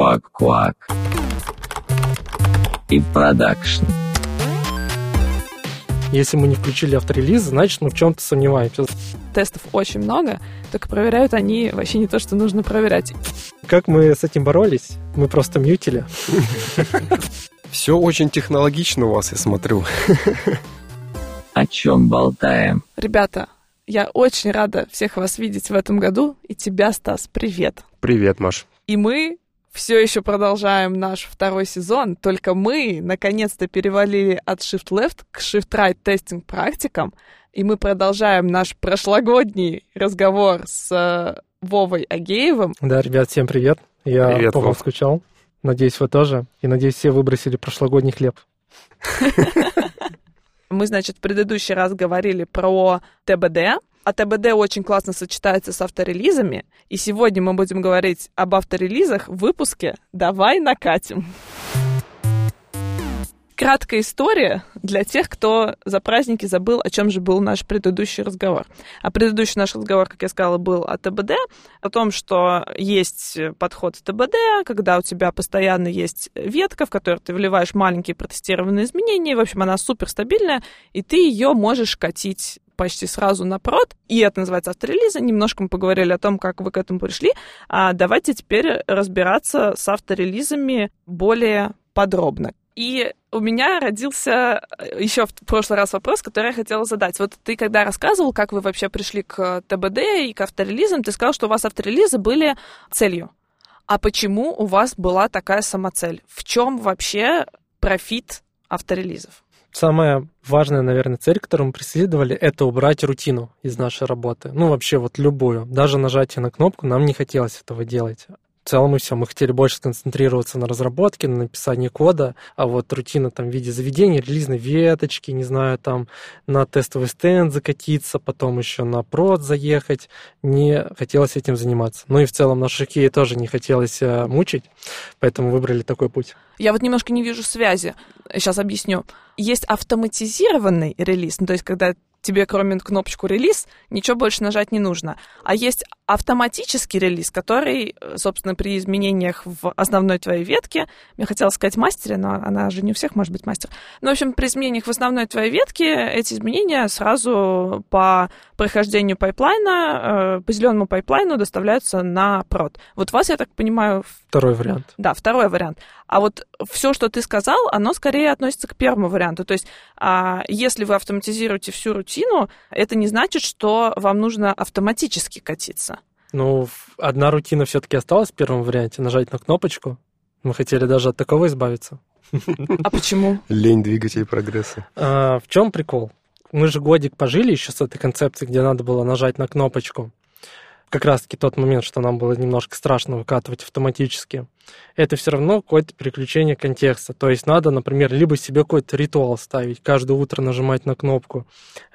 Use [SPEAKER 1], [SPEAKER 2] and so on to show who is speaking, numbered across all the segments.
[SPEAKER 1] Куак-куак. И продакшн.
[SPEAKER 2] Если мы не включили авторелиз, значит мы в чем-то сомневаемся.
[SPEAKER 3] Тестов очень много, только проверяют они вообще не то, что нужно проверять.
[SPEAKER 2] Как мы с этим боролись? Мы просто мьютили.
[SPEAKER 4] Все очень технологично у вас, я смотрю.
[SPEAKER 1] О чем болтаем?
[SPEAKER 3] Ребята, я очень рада всех вас видеть в этом году. И тебя, Стас, привет.
[SPEAKER 4] Привет, Маш.
[SPEAKER 3] И мы все еще продолжаем наш второй сезон, только мы наконец-то перевалили от Shift Left к Shift Right тестинг практикам, и мы продолжаем наш прошлогодний разговор с э, Вовой Агеевым.
[SPEAKER 2] Да, ребят, всем привет. Я
[SPEAKER 4] Привет,
[SPEAKER 2] по вам
[SPEAKER 4] Вов.
[SPEAKER 2] скучал. Надеюсь, вы тоже. И надеюсь, все выбросили прошлогодний хлеб.
[SPEAKER 3] Мы, значит, в предыдущий раз говорили про ТБД, а ТБД очень классно сочетается с авторелизами, и сегодня мы будем говорить об авторелизах в выпуске «Давай накатим». Краткая история для тех, кто за праздники забыл, о чем же был наш предыдущий разговор. А предыдущий наш разговор, как я сказала, был о ТБД, о том, что есть подход ТБД, когда у тебя постоянно есть ветка, в которую ты вливаешь маленькие протестированные изменения, в общем, она супер стабильная, и ты ее можешь катить почти сразу на прод, и это называется авторелиза. Немножко мы поговорили о том, как вы к этому пришли. А давайте теперь разбираться с авторелизами более подробно. И у меня родился еще в прошлый раз вопрос, который я хотела задать. Вот ты когда рассказывал, как вы вообще пришли к ТБД и к авторелизам, ты сказал, что у вас авторелизы были целью. А почему у вас была такая самоцель? В чем вообще профит авторелизов?
[SPEAKER 2] Самая важная, наверное, цель, которую мы преследовали, это убрать рутину из нашей работы. Ну, вообще вот любую. Даже нажатие на кнопку нам не хотелось этого делать. В целом и все. Мы хотели больше сконцентрироваться на разработке, на написании кода, а вот рутина там в виде заведения, релизной веточки, не знаю, там на тестовый стенд закатиться, потом еще на прод заехать, не хотелось этим заниматься. Ну и в целом наших кей тоже не хотелось э, мучить, поэтому выбрали такой путь.
[SPEAKER 3] Я вот немножко не вижу связи. Сейчас объясню. Есть автоматизированный релиз, ну, то есть когда тебе кроме кнопочку релиз ничего больше нажать не нужно. А есть автоматический релиз, который, собственно, при изменениях в основной твоей ветке, я хотела сказать мастере, но она же не у всех может быть мастер. Ну, в общем, при изменениях в основной твоей ветке эти изменения сразу по прохождению пайплайна, э, по зеленому пайплайну доставляются на прод. Вот у вас, я так понимаю,
[SPEAKER 2] Второй вариант.
[SPEAKER 3] да, второй вариант. А вот все, что ты сказал, оно скорее относится к первому варианту. То есть, а, если вы автоматизируете всю рутину, это не значит, что вам нужно автоматически катиться.
[SPEAKER 2] Ну, одна рутина все-таки осталась в первом варианте, нажать на кнопочку. Мы хотели даже от такого избавиться.
[SPEAKER 3] А почему?
[SPEAKER 4] Лень двигателей прогресса.
[SPEAKER 2] А, в чем прикол? Мы же годик пожили еще с этой концепцией, где надо было нажать на кнопочку. Как раз-таки тот момент, что нам было немножко страшно выкатывать автоматически. Это все равно какое-то переключение контекста. То есть надо, например, либо себе какой-то ритуал ставить, каждое утро нажимать на кнопку,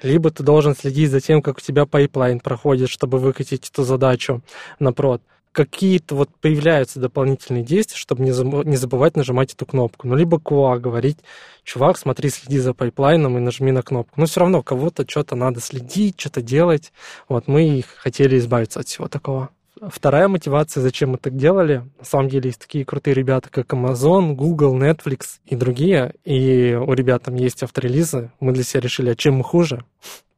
[SPEAKER 2] либо ты должен следить за тем, как у тебя пайплайн проходит, чтобы выкатить эту задачу на прод. Какие-то вот появляются дополнительные действия, чтобы не забы- не забывать нажимать эту кнопку. Ну, либо QA говорить, чувак, смотри, следи за пайплайном и нажми на кнопку. Но все равно кого-то что-то надо следить, что-то делать. Вот мы хотели избавиться от всего такого. Вторая мотивация, зачем мы так делали, на самом деле есть такие крутые ребята, как Amazon, Google, Netflix и другие, и у ребят там есть авторелизы. Мы для себя решили, а чем мы хуже,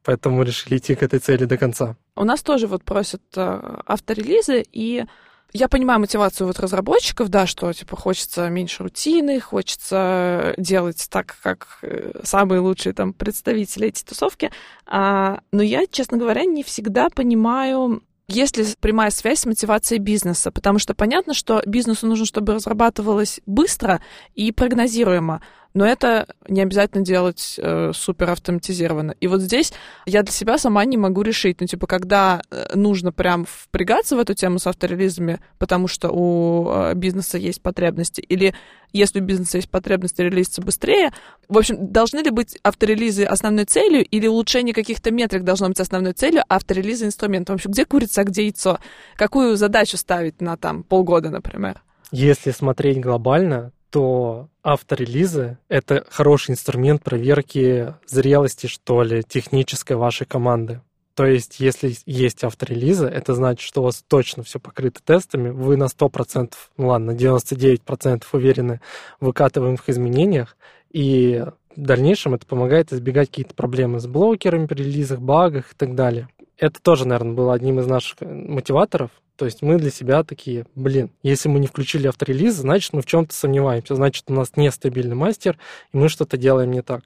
[SPEAKER 2] поэтому решили идти к этой цели до конца.
[SPEAKER 3] У нас тоже вот просят э, авторелизы, и я понимаю мотивацию вот разработчиков, да, что типа хочется меньше рутины, хочется делать так, как э, самые лучшие там представители этой тусовки. А, но я, честно говоря, не всегда понимаю, есть ли прямая связь с мотивацией бизнеса, потому что понятно, что бизнесу нужно, чтобы разрабатывалось быстро и прогнозируемо, но это не обязательно делать э, супер автоматизированно. И вот здесь я для себя сама не могу решить, ну, типа, когда э, нужно прям впрягаться в эту тему с авторелизами, потому что у э, бизнеса есть потребности, или если у бизнеса есть потребности релизиться быстрее. В общем, должны ли быть авторелизы основной целью, или улучшение каких-то метрик должно быть основной целью, а авторелизы инструментом? Общем, где курица, а где яйцо? Какую задачу ставить на там полгода, например?
[SPEAKER 2] Если смотреть глобально, то авторелизы — это хороший инструмент проверки зрелости, что ли, технической вашей команды. То есть, если есть авторелизы, это значит, что у вас точно все покрыто тестами, вы на 100%, ну ладно, на 99% уверены в выкатываемых изменениях, и в дальнейшем это помогает избегать какие-то проблемы с блокерами при релизах, багах и так далее. Это тоже, наверное, было одним из наших э, мотиваторов. То есть мы для себя такие, блин, если мы не включили авторелиз, значит, мы в чем-то сомневаемся. Значит, у нас нестабильный мастер, и мы что-то делаем не так.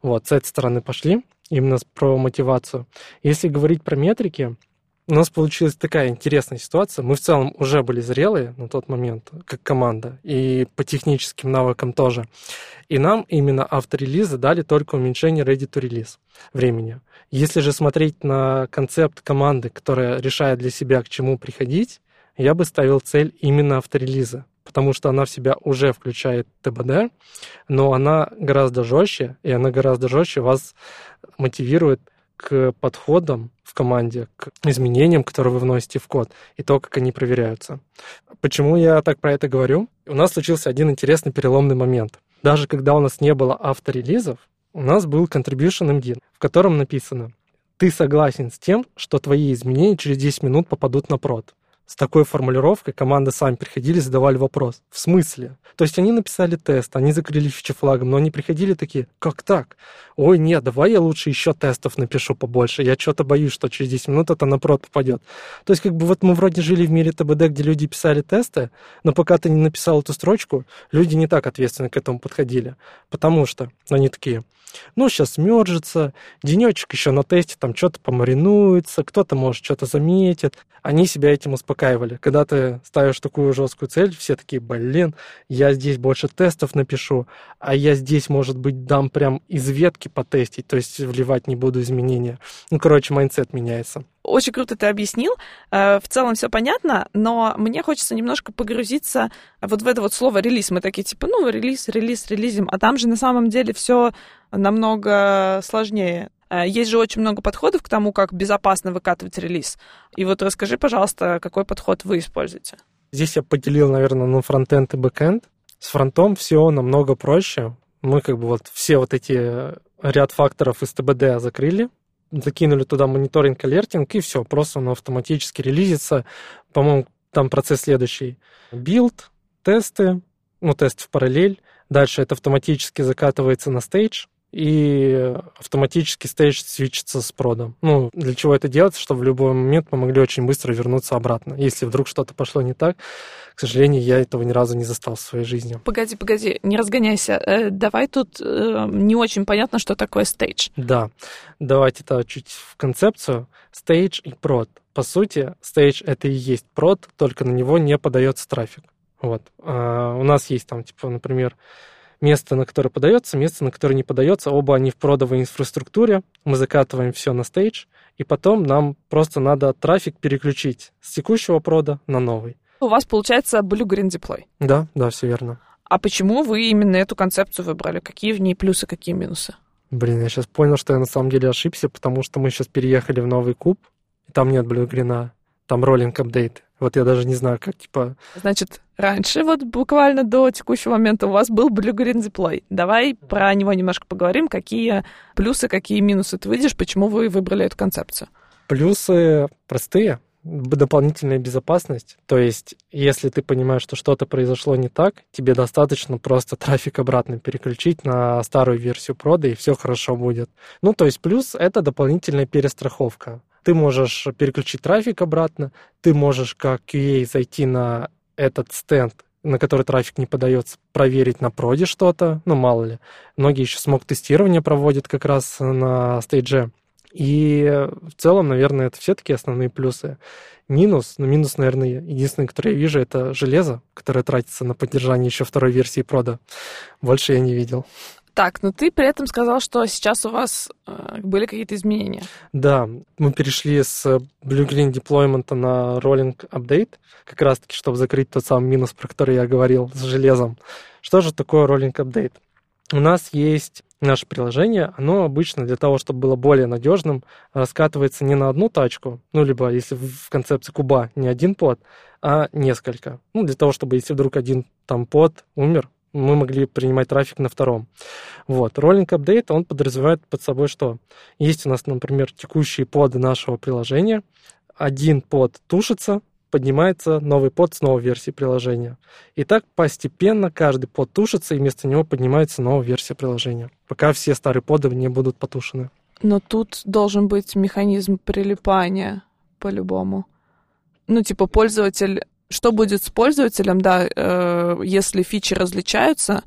[SPEAKER 2] Вот, с этой стороны пошли, именно про мотивацию. Если говорить про метрики, у нас получилась такая интересная ситуация. Мы в целом уже были зрелые на тот момент, как команда, и по техническим навыкам тоже. И нам именно авторелизы дали только уменьшение ready to release времени. Если же смотреть на концепт команды, которая решает для себя, к чему приходить, я бы ставил цель именно авторелиза, потому что она в себя уже включает ТБД, но она гораздо жестче, и она гораздо жестче вас мотивирует к подходам в команде, к изменениям, которые вы вносите в код, и то, как они проверяются. Почему я так про это говорю? У нас случился один интересный переломный момент. Даже когда у нас не было авторелизов, у нас был contribution MD, в котором написано «Ты согласен с тем, что твои изменения через 10 минут попадут на прод?» С такой формулировкой команды сами приходили, задавали вопрос. В смысле? То есть они написали тест, они закрыли фичи-флагом, но они приходили такие, как так? Ой, нет, давай я лучше еще тестов напишу побольше. Я что-то боюсь, что через 10 минут это на прод попадет. То есть как бы вот мы вроде жили в мире ТБД, где люди писали тесты, но пока ты не написал эту строчку, люди не так ответственно к этому подходили. Потому что они такие, ну, сейчас мержится, денечек еще на тесте там что-то помаринуется, кто-то, может, что-то заметит. Они себя этим успокаивали. Когда ты ставишь такую жесткую цель, все такие, блин, я здесь больше тестов напишу, а я здесь, может быть, дам прям из ветки потестить, то есть вливать не буду изменения. Ну, короче, mindset меняется.
[SPEAKER 3] Очень круто ты объяснил. Э, в целом все понятно, но мне хочется немножко погрузиться вот в это вот слово релиз. Мы такие типа, ну, релиз, релиз, релизим. А там же на самом деле все намного сложнее. Э, есть же очень много подходов к тому, как безопасно выкатывать релиз. И вот расскажи, пожалуйста, какой подход вы используете?
[SPEAKER 2] Здесь я поделил, наверное, на фронтенд и бэкенд. С фронтом все намного проще. Мы как бы вот все вот эти ряд факторов из TBD закрыли, закинули туда мониторинг, alerting, и все, просто он автоматически релизится. По-моему, там процесс следующий. Build, тесты, ну, тест в параллель. Дальше это автоматически закатывается на stage, и автоматически stage свитчится с продом. Ну, для чего это делается? Чтобы в любой момент мы могли очень быстро вернуться обратно. Если вдруг что-то пошло не так, к сожалению, я этого ни разу не застал в своей жизни.
[SPEAKER 3] Погоди, погоди, не разгоняйся. Э, давай тут э, не очень понятно, что такое stage.
[SPEAKER 2] Да, давайте это чуть в концепцию. Stage и прод. По сути, stage — это и есть прод, только на него не подается трафик. Вот. А у нас есть там, типа, например, место, на которое подается, место, на которое не подается. Оба они в продовой инфраструктуре. Мы закатываем все на стейдж, и потом нам просто надо трафик переключить с текущего прода на новый.
[SPEAKER 3] У вас получается Blue Green Deploy.
[SPEAKER 2] Да, да, все верно.
[SPEAKER 3] А почему вы именно эту концепцию выбрали? Какие в ней плюсы, какие минусы?
[SPEAKER 2] Блин, я сейчас понял, что я на самом деле ошибся, потому что мы сейчас переехали в новый куб, и там нет Green, там роллинг апдейт. Вот я даже не знаю, как, типа...
[SPEAKER 3] Значит, раньше, вот буквально до текущего момента у вас был Blue Green Deploy. Давай про него немножко поговорим. Какие плюсы, какие минусы ты видишь, почему вы выбрали эту концепцию?
[SPEAKER 2] Плюсы простые. Дополнительная безопасность. То есть, если ты понимаешь, что что-то произошло не так, тебе достаточно просто трафик обратно переключить на старую версию прода, и все хорошо будет. Ну, то есть, плюс — это дополнительная перестраховка ты можешь переключить трафик обратно, ты можешь как QA зайти на этот стенд, на который трафик не подается, проверить на проде что-то, ну, мало ли. Многие еще смог тестирование проводят как раз на стейдже. И в целом, наверное, это все-таки основные плюсы. Минус, ну, минус, наверное, единственный, который я вижу, это железо, которое тратится на поддержание еще второй версии прода. Больше я не видел.
[SPEAKER 3] Так, но ты при этом сказал, что сейчас у вас э, были какие-то изменения.
[SPEAKER 2] Да, мы перешли с Blue Green Deployment на Rolling Update, как раз-таки, чтобы закрыть тот самый минус, про который я говорил, с железом. Что же такое Rolling Update? У нас есть наше приложение, оно обычно для того, чтобы было более надежным, раскатывается не на одну тачку, ну, либо если в концепции куба не один под, а несколько. Ну, для того, чтобы если вдруг один там под умер, мы могли принимать трафик на втором. Вот. Rolling Update, он подразумевает под собой что? Есть у нас, например, текущие поды нашего приложения. Один под тушится, поднимается новый под с новой версии приложения. И так постепенно каждый под тушится, и вместо него поднимается новая версия приложения, пока все старые поды не будут потушены.
[SPEAKER 3] Но тут должен быть механизм прилипания по-любому. Ну, типа, пользователь... Что будет с пользователем, да, э, если фичи различаются,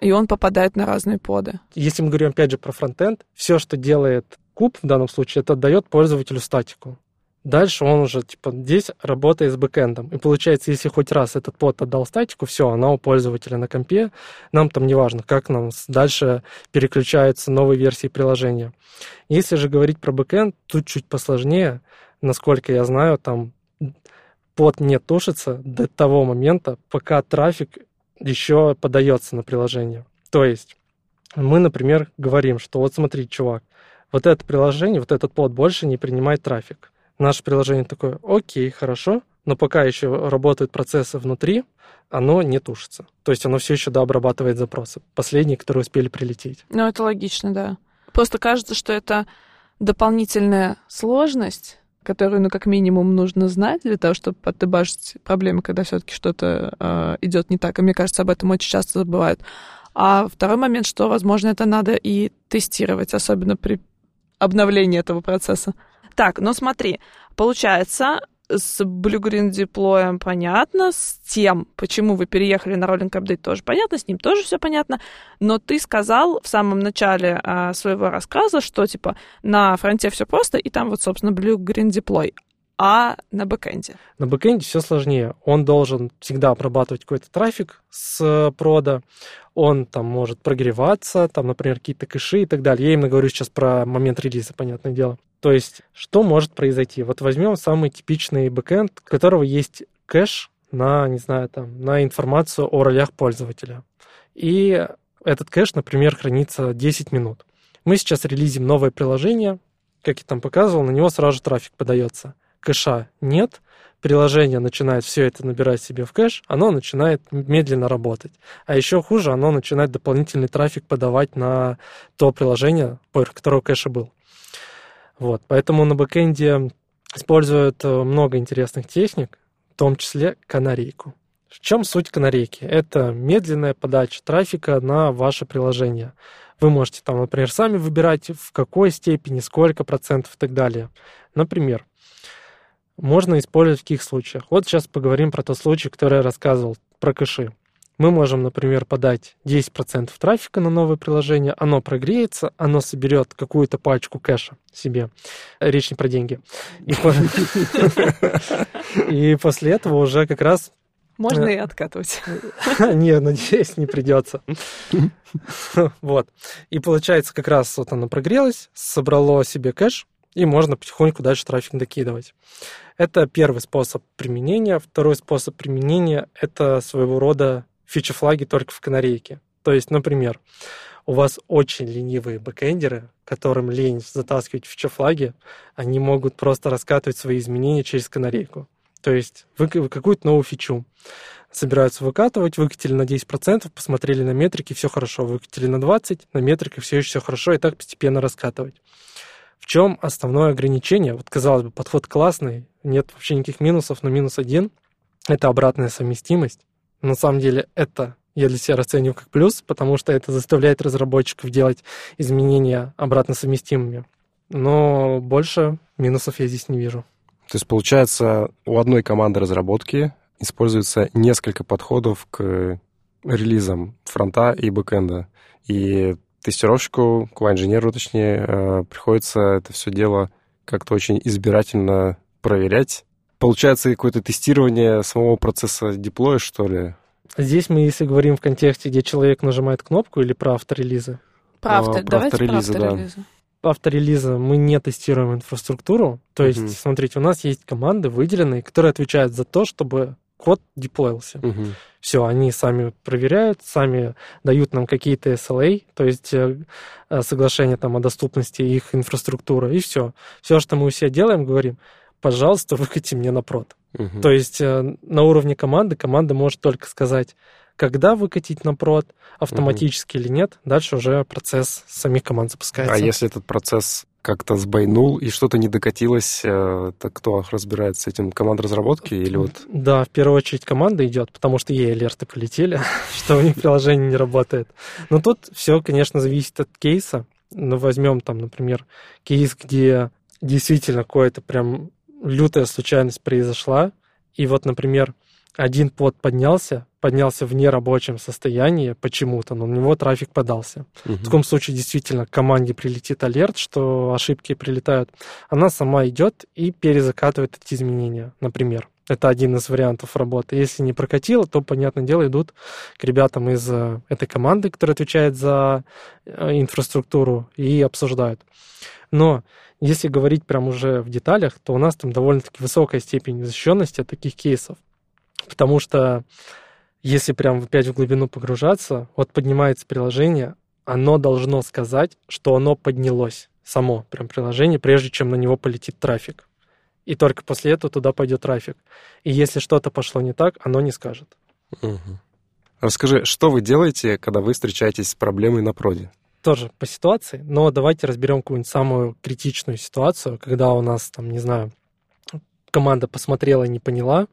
[SPEAKER 3] и он попадает на разные поды?
[SPEAKER 2] Если мы говорим, опять же, про фронтенд, все, что делает куб в данном случае, это дает пользователю статику. Дальше он уже, типа, здесь работает с бэкэндом. И получается, если хоть раз этот под отдал статику, все, она у пользователя на компе. Нам там не важно, как нам дальше переключаются новые версии приложения. Если же говорить про бэкэнд, тут чуть посложнее. Насколько я знаю, там под не тушится до того момента, пока трафик еще подается на приложение. То есть мы, например, говорим, что вот смотри, чувак, вот это приложение, вот этот под больше не принимает трафик наше приложение такое, окей, хорошо, но пока еще работают процессы внутри, оно не тушится. То есть оно все еще дообрабатывает запросы. Последние, которые успели прилететь.
[SPEAKER 3] Ну, это логично, да. Просто кажется, что это дополнительная сложность, которую, ну, как минимум, нужно знать для того, чтобы отдебажить проблемы, когда все-таки что-то э, идет не так. И мне кажется, об этом очень часто забывают. А второй момент, что, возможно, это надо и тестировать, особенно при обновлении этого процесса. Так, ну смотри, получается, с Blue Green понятно, с тем, почему вы переехали на Rolling Update, тоже понятно, с ним тоже все понятно, но ты сказал в самом начале а, своего рассказа, что, типа, на фронте все просто, и там вот, собственно, Blue Green а на бэкэнде?
[SPEAKER 2] На бэкэнде все сложнее. Он должен всегда обрабатывать какой-то трафик с э, прода, он там может прогреваться, там, например, какие-то кэши и так далее. Я именно говорю сейчас про момент релиза, понятное дело. То есть, что может произойти? Вот возьмем самый типичный бэкэнд, у которого есть кэш на, не знаю, там, на информацию о ролях пользователя. И этот кэш, например, хранится 10 минут. Мы сейчас релизим новое приложение, как я там показывал, на него сразу же трафик подается кэша нет, приложение начинает все это набирать себе в кэш, оно начинает медленно работать. А еще хуже, оно начинает дополнительный трафик подавать на то приложение, поверх которого кэша был. Вот, поэтому на бэкэнде используют э, много интересных техник, в том числе канарейку. В чем суть канарейки? Это медленная подача трафика на ваше приложение. Вы можете там, например, сами выбирать, в какой степени, сколько процентов и так далее. Например, можно использовать в каких случаях? Вот сейчас поговорим про тот случай, который я рассказывал, про кэши. Мы можем, например, подать 10% трафика на новое приложение, оно прогреется, оно соберет какую-то пачку кэша себе. Речь не про деньги. И после этого уже как раз
[SPEAKER 3] можно и откатывать.
[SPEAKER 2] Не, надеюсь, не придется. Вот. И получается, как раз вот оно прогрелось, собрало себе кэш, и можно потихоньку дальше трафик докидывать. Это первый способ применения. Второй способ применения — это своего рода фичи-флаги только в канарейке. То есть, например, у вас очень ленивые бэкэндеры, которым лень затаскивать фичи-флаги, они могут просто раскатывать свои изменения через канарейку. То есть вы какую-то новую фичу собираются выкатывать, выкатили на 10%, посмотрели на метрики, все хорошо, выкатили на 20%, на метриках все еще все хорошо, и так постепенно раскатывать. В чем основное ограничение? Вот, казалось бы, подход классный, нет вообще никаких минусов, но минус один — это обратная совместимость. На самом деле это я для себя расцениваю как плюс, потому что это заставляет разработчиков делать изменения обратно совместимыми. Но больше минусов я здесь не вижу.
[SPEAKER 4] То есть, получается, у одной команды разработки используется несколько подходов к релизам фронта и бэкэнда. И тестировщику, QA-инженеру, точнее, э, приходится это все дело как-то очень избирательно проверять. Получается какое-то тестирование самого процесса деплоя, что ли?
[SPEAKER 2] Здесь мы, если говорим в контексте, где человек нажимает кнопку или про авторелизы?
[SPEAKER 3] Про, автор, а, про авторелизы, про авторелизы.
[SPEAKER 2] Да. Авторелиза мы не тестируем инфраструктуру. То есть, угу. смотрите, у нас есть команды выделенные, которые отвечают за то, чтобы код деплоился. Угу. Все, они сами проверяют, сами дают нам какие-то SLA, то есть э, э, соглашение там о доступности их инфраструктуры, и все. Все, что мы у себя делаем, говорим, пожалуйста, выкати мне на прод.
[SPEAKER 4] Мгм.
[SPEAKER 2] То есть э, на уровне команды команда может только сказать, когда выкатить на прод, автоматически или нет. Дальше уже процесс самих команд запускается.
[SPEAKER 4] А если этот процесс как-то сбойнул и что-то не докатилось, э, то кто разбирается с этим? Команда разработки или вот...
[SPEAKER 2] Да, в первую очередь команда идет, потому что ей алерты полетели, что у них приложение не работает. Но тут все, конечно, зависит от кейса. Ну, возьмем там, например, кейс, где действительно какая-то прям лютая случайность произошла, и вот, например, один под поднялся, поднялся в нерабочем состоянии почему-то, но на него трафик подался.
[SPEAKER 4] Мгм.
[SPEAKER 2] В таком случае действительно команде прилетит алерт, что ошибки прилетают. Она сама идет и перезакатывает эти изменения, например. Это один из вариантов работы. Если не прокатило, то, понятное дело, идут к ребятам из э, этой команды, которая отвечает за э, инфраструктуру, и обсуждают. Но если говорить прям уже в деталях, то у нас там довольно-таки высокая степень защищенности от таких кейсов. Потому что если прям опять в глубину погружаться, вот поднимается приложение, оно должно сказать, что оно поднялось само, прям приложение, прежде чем на него полетит трафик. И только после этого туда пойдет трафик. И если что-то пошло не так, оно не скажет.
[SPEAKER 4] Мгм. Расскажи, что вы делаете, когда вы встречаетесь с проблемой на проде?
[SPEAKER 2] Тоже по ситуации, но давайте разберем какую-нибудь самую критичную ситуацию, когда у нас, там, не знаю, команда посмотрела и не поняла,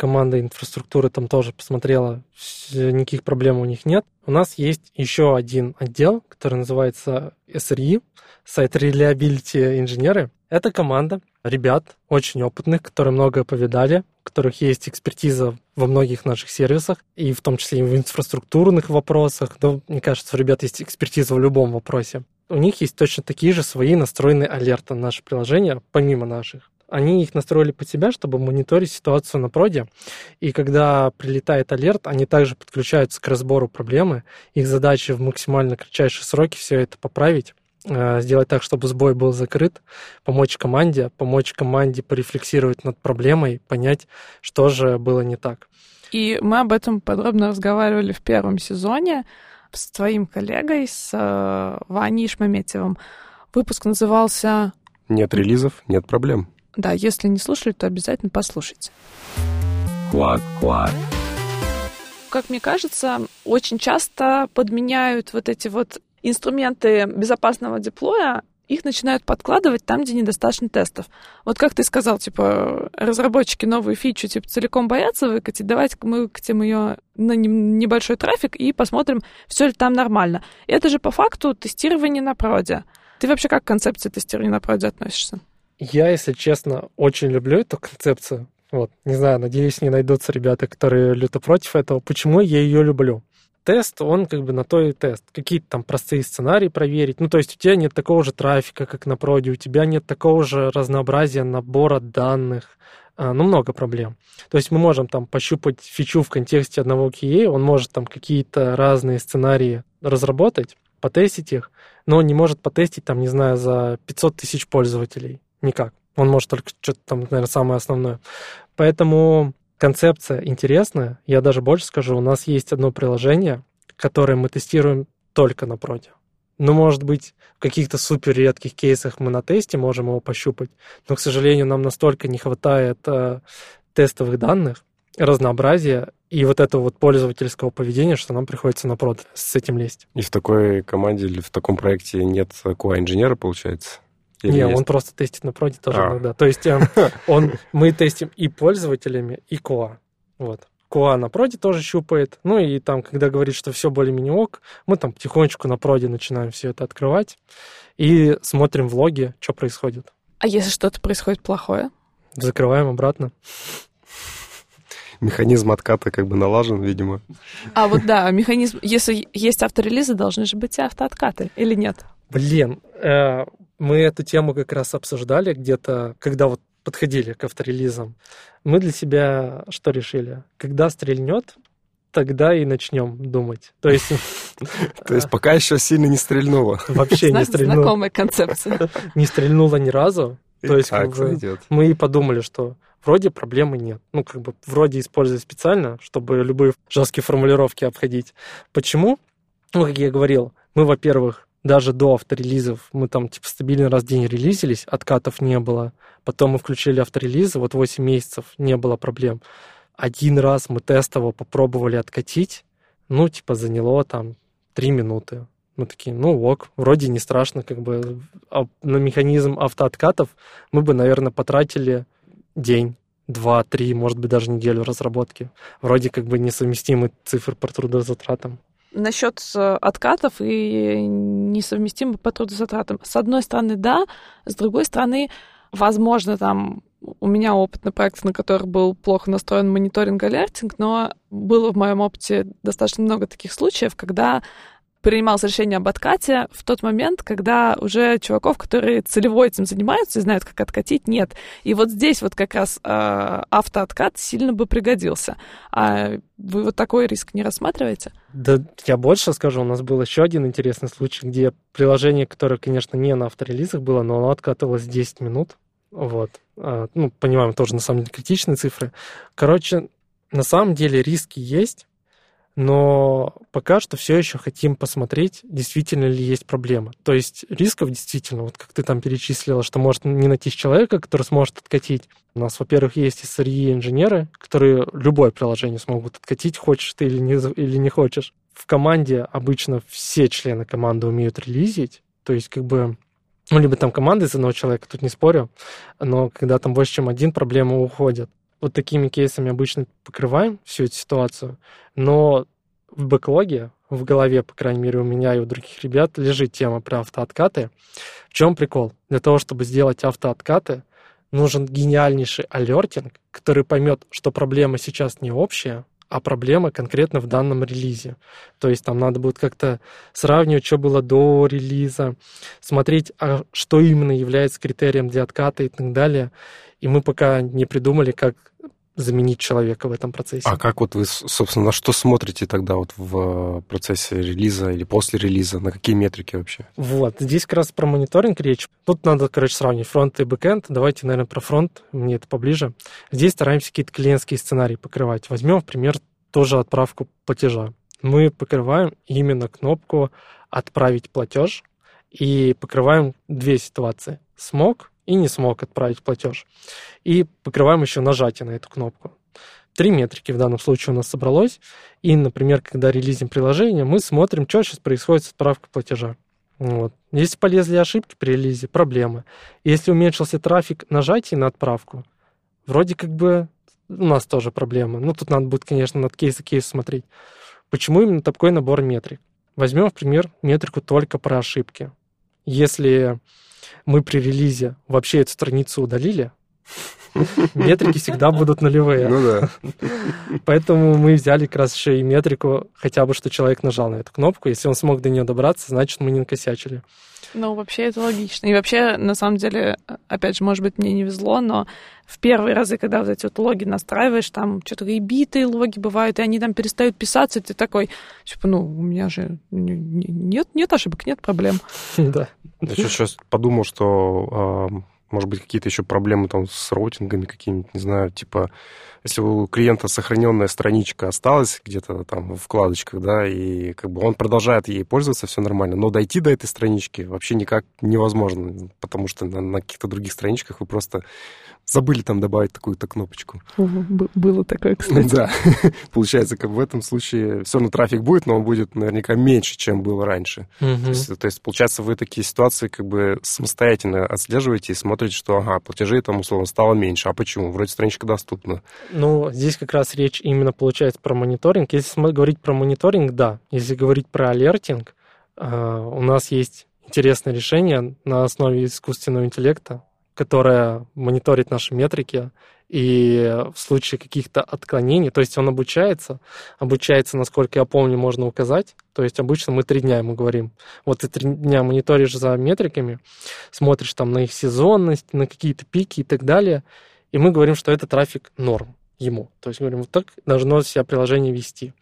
[SPEAKER 2] команда инфраструктуры там тоже посмотрела, никаких проблем у них нет. У нас есть еще один отдел, который называется SRE, Site Reliability инженеры. Это команда ребят очень опытных, которые многое повидали, у которых есть экспертиза во многих наших сервисах, и в том числе и в инфраструктурных вопросах. Да, мне кажется, у ребят есть экспертиза в любом вопросе. У них есть точно такие же свои настроенные алерты на наше приложение, помимо наших. Они их настроили под себя, чтобы мониторить ситуацию на проде. И когда прилетает алерт, они также подключаются к разбору проблемы. Их задача в максимально кратчайшие сроки все это поправить, э, сделать так, чтобы сбой был закрыт, помочь команде, помочь команде порефлексировать над проблемой, понять, что же было не так.
[SPEAKER 3] И мы об этом подробно разговаривали в первом сезоне с твоим коллегой, с э, Ваней Шмаметьевым. Выпуск назывался
[SPEAKER 4] Нет релизов, нет проблем.
[SPEAKER 3] Да, если не слушали, то обязательно послушайте.
[SPEAKER 1] Квак-квак.
[SPEAKER 3] Как мне кажется, очень часто подменяют вот эти вот инструменты безопасного деплоя, их начинают подкладывать там, где недостаточно тестов. Вот как ты сказал, типа, разработчики новую фичу типа целиком боятся выкатить, давайте мы выкатим ее на не- небольшой трафик и посмотрим, все ли там нормально. Это же по факту тестирование на проде. Ты вообще как к концепции тестирования на проде относишься?
[SPEAKER 2] Я, если честно, очень люблю эту концепцию. Вот, не знаю, надеюсь, не найдутся ребята, которые люто против этого. Почему я ее люблю? Тест, он как бы на то и тест. Какие-то там простые сценарии проверить. Ну, то есть у тебя нет такого же трафика, как на проде, у тебя нет такого же разнообразия набора данных. А, ну, много проблем. То есть мы можем там пощупать фичу в контексте одного QA, он может там какие-то разные сценарии разработать, потестить их, но он не может потестить там, не знаю, за 500 тысяч пользователей. Никак. Он может только что-то там, наверное, самое основное. Поэтому концепция интересная. Я даже больше скажу, у нас есть одно приложение, которое мы тестируем только на проде. Ну, может быть, в каких-то супер редких кейсах мы на тесте можем его пощупать, но, к сожалению, нам настолько не хватает э, тестовых данных, разнообразия и вот этого вот пользовательского поведения, что нам приходится на прод с этим лезть.
[SPEAKER 4] И в такой команде или в таком проекте нет QA-инженера, получается? Или
[SPEAKER 2] Не,
[SPEAKER 4] есть?
[SPEAKER 2] он просто тестит на проде тоже
[SPEAKER 4] А.
[SPEAKER 2] иногда. То есть э, он, мы тестим и пользователями, и QA. Вот. QA на проде тоже щупает. Ну и там, когда говорит, что все более-менее ок, мы там потихонечку на проде начинаем все это открывать и смотрим в логи, что происходит.
[SPEAKER 3] А если что-то происходит плохое?
[SPEAKER 2] Закрываем обратно.
[SPEAKER 4] Механизм отката как бы налажен, видимо.
[SPEAKER 3] А вот да, механизм, если есть авторелизы, должны же быть и автооткаты, или нет?
[SPEAKER 2] Блин, э, мы эту тему как раз обсуждали где-то, когда вот подходили к авторелизам. Мы для себя что решили? Когда стрельнет, тогда и начнем думать. То есть
[SPEAKER 4] То есть пока еще сильно не стрельнуло.
[SPEAKER 2] вообще не стрельнуло,
[SPEAKER 3] Знакомая концепция.
[SPEAKER 2] не стрельнуло ни разу. То есть как бы, мы и подумали, что вроде проблемы нет. Ну, как бы вроде используют специально, чтобы любые жесткие формулировки обходить. Почему? Ну, как я говорил, мы, во-первых, даже до авторелизов мы там типа стабильно раз в день релизились, откатов не было. Потом мы включили авторелизы, вот 8 месяцев не было проблем. Один раз мы тестово попробовали откатить, ну, типа, заняло там 3 минуты. Мы такие, ну ок, вроде не страшно, как бы а на механизм автооткатов мы бы, наверное, потратили день, два, три, может быть, даже неделю разработки. Вроде как бы несовместимы цифры по трудозатратам.
[SPEAKER 3] Насчет э, откатов и несовместимы по трудозатратам. С одной стороны, да, с другой стороны, возможно, там у меня опыт на проектах, на которых был плохо настроен мониторинг-алертинг, но было в моем опыте достаточно много таких случаев, когда принималось решение об откате в тот момент, когда уже чуваков, которые целево этим занимаются и знают, как откатить, нет. И вот здесь вот как раз э, автооткат сильно бы пригодился. А вы вот такой риск не рассматриваете?
[SPEAKER 2] Да, я больше скажу, у нас был еще один интересный случай, где приложение, которое, конечно, не на авторелизах было, но оно откатывалось 10 минут. Вот. А, ну, понимаем, тоже на самом деле критичные цифры. Короче, на самом деле риски есть, но пока что все еще хотим посмотреть, действительно ли есть проблема. То есть рисков действительно, вот как ты там перечислила, что может не найти человека, который сможет откатить. У нас, во-первых, есть SRE инженеры, которые любое приложение смогут откатить, хочешь ты или не, или не хочешь. В команде обычно все члены команды умеют релизить, то есть как бы ну, либо там команда из одного человека, тут не спорю, но когда там больше, чем один, проблема уходит вот такими кейсами обычно покрываем всю эту ситуацию, но в бэклоге, в голове, по крайней мере, у меня и у других ребят лежит тема про автооткаты. В чем прикол? Для того, чтобы сделать автооткаты, нужен гениальнейший алертинг, который поймет, что проблема сейчас не общая, а проблема конкретно в данном релизе. То есть там надо будет как-то сравнивать, что было до релиза, смотреть, а что именно является критерием для отката и так далее. И мы пока не придумали, как заменить человека в этом процессе.
[SPEAKER 4] А как вот вы, собственно, на что смотрите тогда вот в э, процессе релиза или после релиза? На какие метрики вообще?
[SPEAKER 2] Вот, здесь как раз про мониторинг речь. Тут надо, короче, сравнить фронт и бэкэнд. Давайте, наверное, про фронт, мне это поближе. Здесь стараемся какие-то клиентские сценарии покрывать. Возьмем, в пример, тоже отправку платежа. Мы покрываем именно кнопку «Отправить платеж» и покрываем две ситуации. Смог и не смог отправить платеж. И покрываем еще нажатие на эту кнопку. Три метрики в данном случае у нас собралось. И, например, когда релизим приложение, мы смотрим, что сейчас происходит с отправкой платежа. Вот. Если полезли ошибки при релизе, проблемы. Если уменьшился трафик нажатий на отправку, вроде как бы у нас тоже проблема. Ну, тут надо будет, конечно, над кейс кейс смотреть. Почему именно такой набор метрик? Возьмем, в пример, метрику только про ошибки. Если мы при релизе вообще эту страницу удалили, метрики всегда будут нулевые.
[SPEAKER 4] Ну да.
[SPEAKER 2] Поэтому мы взяли как раз еще и метрику, хотя бы, что человек нажал на эту кнопку. Если он смог до нее добраться, значит, мы не накосячили.
[SPEAKER 3] Ну, вообще это логично. И вообще, на самом деле, опять же, может быть, мне не везло, но в первые разы, когда вот эти вот логи настраиваешь, там что-то и битые логи бывают, и они там перестают писаться, и ты такой, типа, ну, у меня же нет, нет ошибок, нет проблем.
[SPEAKER 2] Да.
[SPEAKER 4] Я сейчас подумал, что может быть, какие-то еще проблемы там с роутингами какими-нибудь, не знаю, типа, если у клиента сохраненная страничка осталась где-то там в вкладочках, да, и как бы он продолжает ей пользоваться, все нормально, но дойти до этой странички вообще никак невозможно, потому что на, на каких-то других страничках вы просто забыли там добавить такую-то кнопочку.
[SPEAKER 3] Было такое, кстати.
[SPEAKER 4] Да. Получается, как в этом случае все равно трафик будет, но он будет наверняка меньше, чем был раньше.
[SPEAKER 2] Мгм.
[SPEAKER 4] То, есть, то есть, получается, вы такие ситуации как бы самостоятельно отслеживаете и смотрите, что, ага, платежей там, условно, стало меньше. А почему? Вроде страничка доступна.
[SPEAKER 2] Ну, здесь как раз речь именно получается про мониторинг. Если говорить про мониторинг, да. Если говорить про алертинг, э, у нас есть интересное решение на основе искусственного интеллекта, которое мониторит наши метрики, и в случае каких-то отклонений, то есть он обучается, обучается, насколько я помню, можно указать, то есть обычно мы три дня ему говорим, вот ты три дня мониторишь за метриками, смотришь там на их сезонность, на какие-то пики и так далее, и мы говорим, что это трафик норм ему. То есть говорим, вот так должно себя приложение вести.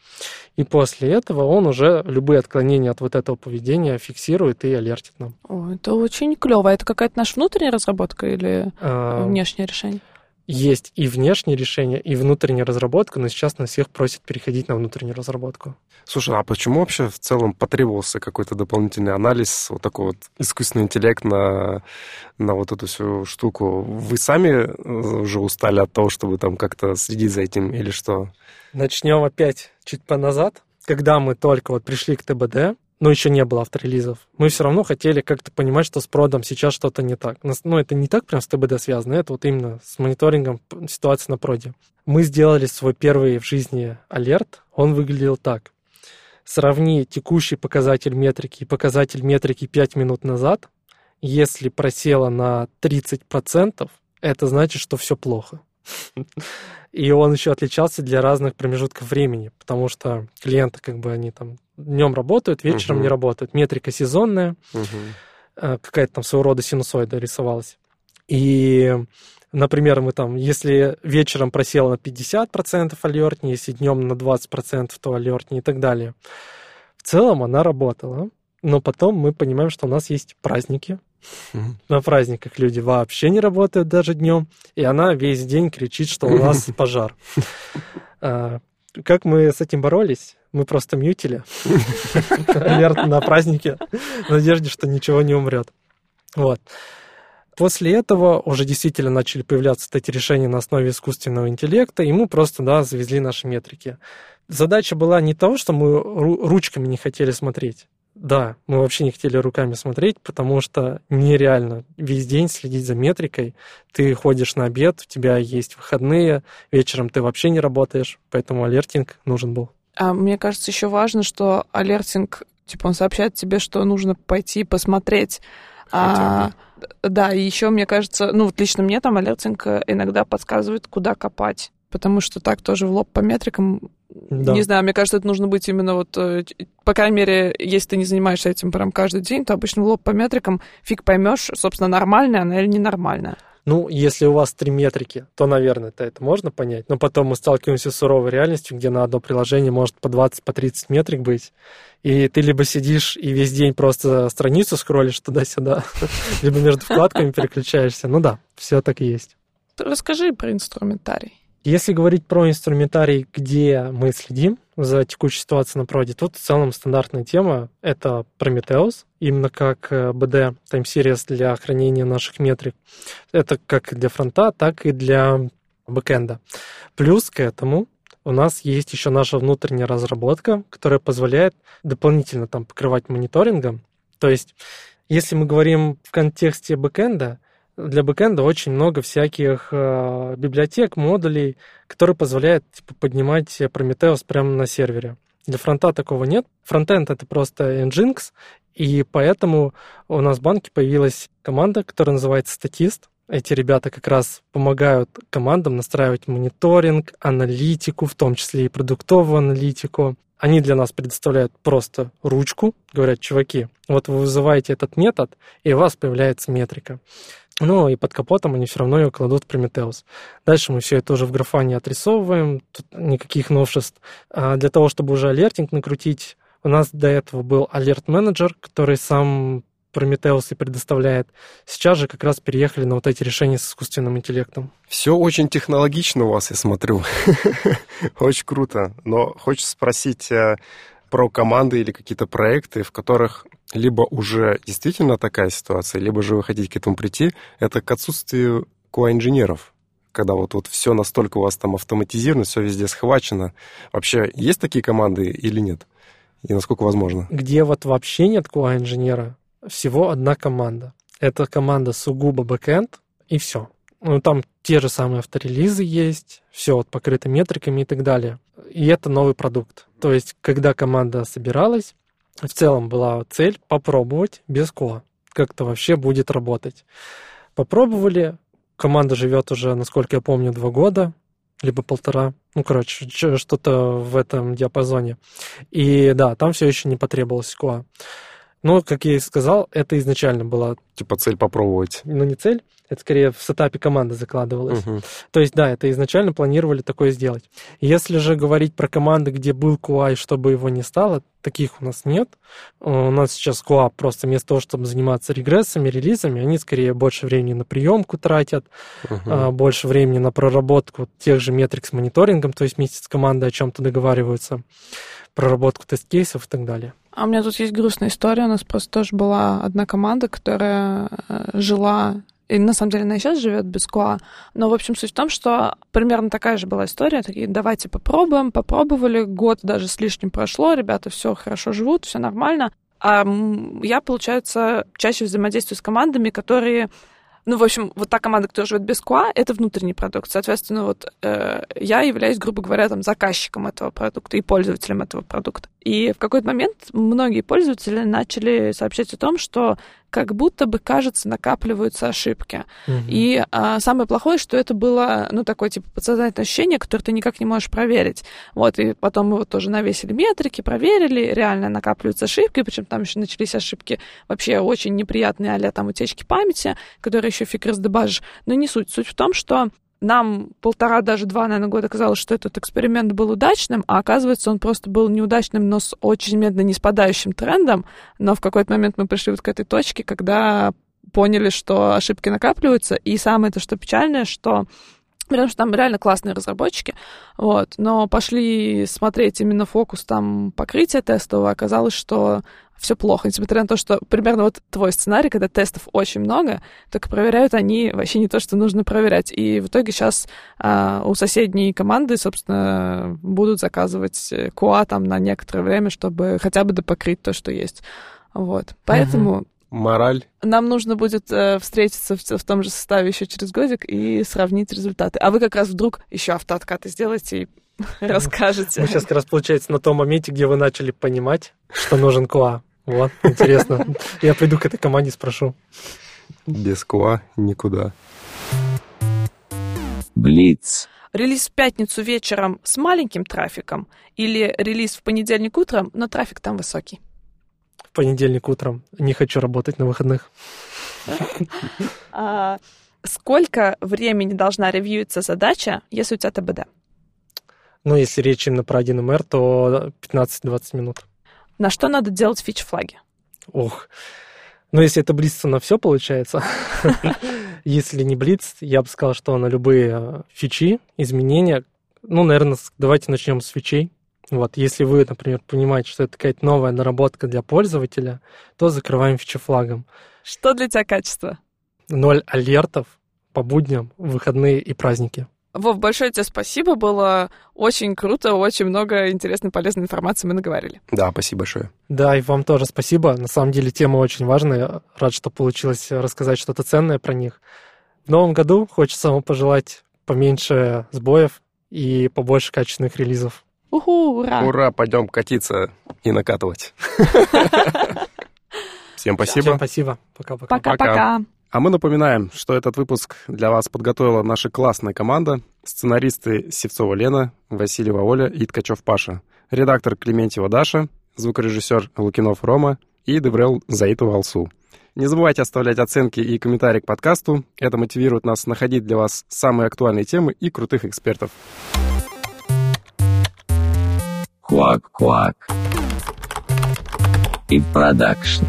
[SPEAKER 2] И после этого он уже любые отклонения от вот этого поведения фиксирует и алертит нам.
[SPEAKER 3] О, это очень клево. Это какая-то наша внутренняя разработка или
[SPEAKER 2] А,
[SPEAKER 3] внешнее решение?
[SPEAKER 2] Есть и внешние решения, и внутренняя разработка, но сейчас нас всех просят переходить на внутреннюю разработку.
[SPEAKER 4] Слушай, а почему вообще в целом потребовался какой-то дополнительный анализ, вот такой вот искусственный интеллект на, на вот эту всю штуку? Вы сами э, уже устали от того, чтобы там как-то следить за этим или что?
[SPEAKER 2] Начнем опять чуть по назад. Когда мы только вот пришли к ТБД, но еще не было авторелизов, мы все равно хотели как-то понимать, что с продом сейчас что-то не так. Ну, это не так прям с ТБД связано, это вот именно с мониторингом ситуации на проде. Мы сделали свой первый в жизни алерт, он выглядел так. Сравни текущий показатель метрики и показатель метрики 5 минут назад. Если просело на 30%, это значит, что все плохо. И он еще отличался для разных промежутков времени, потому что клиенты, как бы, они там днем работают, вечером uh-huh. не работают. Метрика сезонная, uh-huh. какая-то там своего рода синусоида рисовалась. И, например, мы там, если вечером просел на 50% алертнее, если днем на 20%, то алертнее и так далее. В целом она работала, но потом мы понимаем, что у нас есть праздники, на праздниках люди вообще не работают даже днем, и она весь день кричит, что у нас пожар. А, как мы с этим боролись? Мы просто мьютили алерт на празднике в надежде, что ничего не умрет. Вот. После этого уже действительно начали появляться эти решения на основе искусственного интеллекта, и мы просто да, завезли наши метрики. Задача была не того, что мы ручками не хотели смотреть, да, мы вообще не хотели руками смотреть, потому что нереально весь день следить за метрикой. Ты ходишь на обед, у тебя есть выходные, вечером ты вообще не работаешь, поэтому алертинг нужен был.
[SPEAKER 3] А мне кажется, еще важно, что алертинг, типа, он сообщает тебе, что нужно пойти посмотреть. А, да, и еще, мне кажется, ну вот лично мне там алертинг иногда подсказывает, куда копать потому что так тоже в лоб по метрикам. Да. Не знаю, мне кажется, это нужно быть именно вот, э, по крайней мере, если ты не занимаешься этим прям каждый день, то обычно в лоб по метрикам фиг поймешь, собственно, нормальная она или ненормальная.
[SPEAKER 2] Ну, если у вас три метрики, то, наверное, это, это можно понять. Но потом мы сталкиваемся с суровой реальностью, где на одно приложение может по 20, по 30 метрик быть. И ты либо сидишь и весь день просто страницу скроллишь туда-сюда, либо между вкладками переключаешься. Ну да, все так и есть.
[SPEAKER 3] Расскажи про инструментарий.
[SPEAKER 2] Если говорить про инструментарий, где мы следим за текущей ситуацией на проде, тут в целом стандартная тема — это Prometheus, именно как BD э, Time Series для хранения наших метрик. Это как для фронта, так и для бэкэнда. Плюс к этому у нас есть еще наша внутренняя разработка, которая позволяет дополнительно там покрывать мониторингом. То есть, если мы говорим в контексте бэкэнда, для бэкэнда очень много всяких э, библиотек, модулей, которые позволяют типа, поднимать Prometheus прямо на сервере. Для фронта такого нет. Фронтенд — это просто Nginx, и поэтому у нас в банке появилась команда, которая называется статист. Эти ребята как раз помогают командам настраивать мониторинг, аналитику, в том числе и продуктовую аналитику. Они для нас предоставляют просто ручку, говорят, чуваки, вот вы вызываете этот метод, и у вас появляется метрика. Ну и под капотом они все равно ее кладут в Prometheus. Дальше мы все это уже в графане отрисовываем, тут никаких новшеств. А для того, чтобы уже алертинг накрутить, у нас до этого был алерт-менеджер, который сам Prometheus и предоставляет. Сейчас же как раз переехали на вот эти решения с искусственным интеллектом.
[SPEAKER 4] Все очень технологично у вас, я смотрю. Очень круто. Но хочется спросить э, про команды или какие-то проекты, в которых либо уже действительно такая ситуация, либо же вы хотите к этому прийти, это к отсутствию QA-инженеров, когда вот, вот все настолько у вас там автоматизировано, все везде схвачено. Вообще есть такие команды или нет? И насколько возможно?
[SPEAKER 2] Где вот вообще нет QA-инженера, всего одна команда. Это команда сугубо бэкэнд, и все. Ну, там те же самые авторелизы есть, все вот покрыто метриками и так далее. И это новый продукт. То есть, когда команда собиралась, в целом была цель попробовать без кола, как это вообще будет работать. Попробовали, команда живет уже, насколько я помню, два года, либо полтора, ну, короче, что-то в этом диапазоне. И да, там все еще не потребовалось SQA. Но, как я и сказал, это изначально была...
[SPEAKER 4] Типа цель попробовать.
[SPEAKER 2] Ну, не цель. Это скорее в сетапе команды закладывалось.
[SPEAKER 4] Мгм.
[SPEAKER 2] То есть, да, это изначально планировали такое сделать. Если же говорить про команды, где был QA, чтобы его не стало, таких у нас нет. У нас сейчас QA просто вместо того, чтобы заниматься регрессами, релизами, они скорее больше времени на приемку тратят, а, больше времени на проработку тех же метрик с мониторингом, то есть вместе с командой о чем-то договариваются, проработку тест-кейсов и так далее.
[SPEAKER 3] А у меня тут есть грустная история. У нас просто тоже была одна команда, которая э, жила и на самом деле она и сейчас живет без КУА. Но, в общем, суть в том, что примерно такая же была история. Такие, давайте попробуем. Попробовали, год даже с лишним прошло, ребята все хорошо живут, все нормально. А я, получается, чаще взаимодействую с командами, которые ну, в общем, вот та команда, которая живет без КУА, это внутренний продукт. Соответственно, вот э, я являюсь, грубо говоря, там, заказчиком этого продукта и пользователем этого продукта. И в какой-то момент многие пользователи начали сообщать о том, что как будто бы, кажется, накапливаются ошибки.
[SPEAKER 2] Мгм.
[SPEAKER 3] И а, самое плохое, что это было, ну, такое, типа, подсознательное ощущение, которое ты никак не можешь проверить. Вот, и потом мы вот тоже навесили метрики, проверили, реально накапливаются ошибки, причем там еще начались ошибки вообще очень неприятные, а там утечки памяти, которые еще фиг раздебажишь. Но не суть. Суть в том, что нам полтора, даже два, наверное, года казалось, что этот эксперимент был удачным, а оказывается, он просто был неудачным, но с очень медленно не спадающим трендом. Но в какой-то момент мы пришли вот к этой точке, когда поняли, что ошибки накапливаются. И самое то, что печальное, что Потому что там реально классные разработчики, вот, но пошли смотреть именно фокус там покрытия тестового, оказалось, что все плохо, несмотря на то, что примерно вот твой сценарий, когда тестов очень много, только проверяют они вообще не то, что нужно проверять. И в итоге сейчас а, у соседней команды, собственно, будут заказывать QA там на некоторое время, чтобы хотя бы допокрыть то, что есть. Вот. Поэтому
[SPEAKER 4] Мораль.
[SPEAKER 3] нам нужно будет э, встретиться в, в том же составе еще через годик и сравнить результаты. А вы как раз вдруг еще автооткаты сделаете и расскажете.
[SPEAKER 2] Мы сейчас как раз, получается, на том моменте, где вы начали понимать, что нужен QA. Вот, интересно. Я приду к этой команде и спрошу.
[SPEAKER 4] Без КУА никуда.
[SPEAKER 1] Блиц.
[SPEAKER 3] Релиз в пятницу вечером с маленьким трафиком или релиз в понедельник утром, но трафик там высокий.
[SPEAKER 2] В понедельник утром не хочу работать на выходных.
[SPEAKER 3] А, сколько времени должна ревьюиться задача, если у тебя ТБД?
[SPEAKER 2] Ну, если речь именно про 1МР, то 15-20 минут.
[SPEAKER 3] На что надо делать фич-флаги?
[SPEAKER 2] Ох. Ну, если это блиц, то на все получается. Если не блиц, я бы сказал, что на любые э, фичи, изменения. Ну, наверное, давайте начнем с фичей. Вот, если вы, например, понимаете, что это какая-то новая наработка для пользователя, то закрываем фичи-флагом.
[SPEAKER 3] Что для тебя качество?
[SPEAKER 2] Ноль алертов по будням, выходные и праздники.
[SPEAKER 3] Вов, большое тебе спасибо, было очень круто, очень много интересной, полезной информации мы наговорили.
[SPEAKER 4] Да, спасибо большое.
[SPEAKER 2] Да, и вам тоже спасибо. На самом деле тема очень важная. Рад, что получилось рассказать что-то ценное про них. В новом году хочется вам пожелать поменьше сбоев и побольше качественных релизов.
[SPEAKER 3] Уху, ура!
[SPEAKER 4] Ура, пойдем катиться и накатывать. Всем спасибо.
[SPEAKER 2] Всем спасибо. Пока-пока.
[SPEAKER 3] Пока-пока.
[SPEAKER 4] А мы напоминаем, что этот выпуск для вас подготовила наша классная команда. Сценаристы Севцова Лена, Васильева Оля и Ткачев Паша. Редактор Клементьева Даша, звукорежиссер Лукинов Рома и Деврел Заитова Алсу. Не забывайте оставлять оценки и комментарии к подкасту. Это мотивирует нас находить для вас самые актуальные темы и крутых экспертов.
[SPEAKER 1] Quack. И продакшн.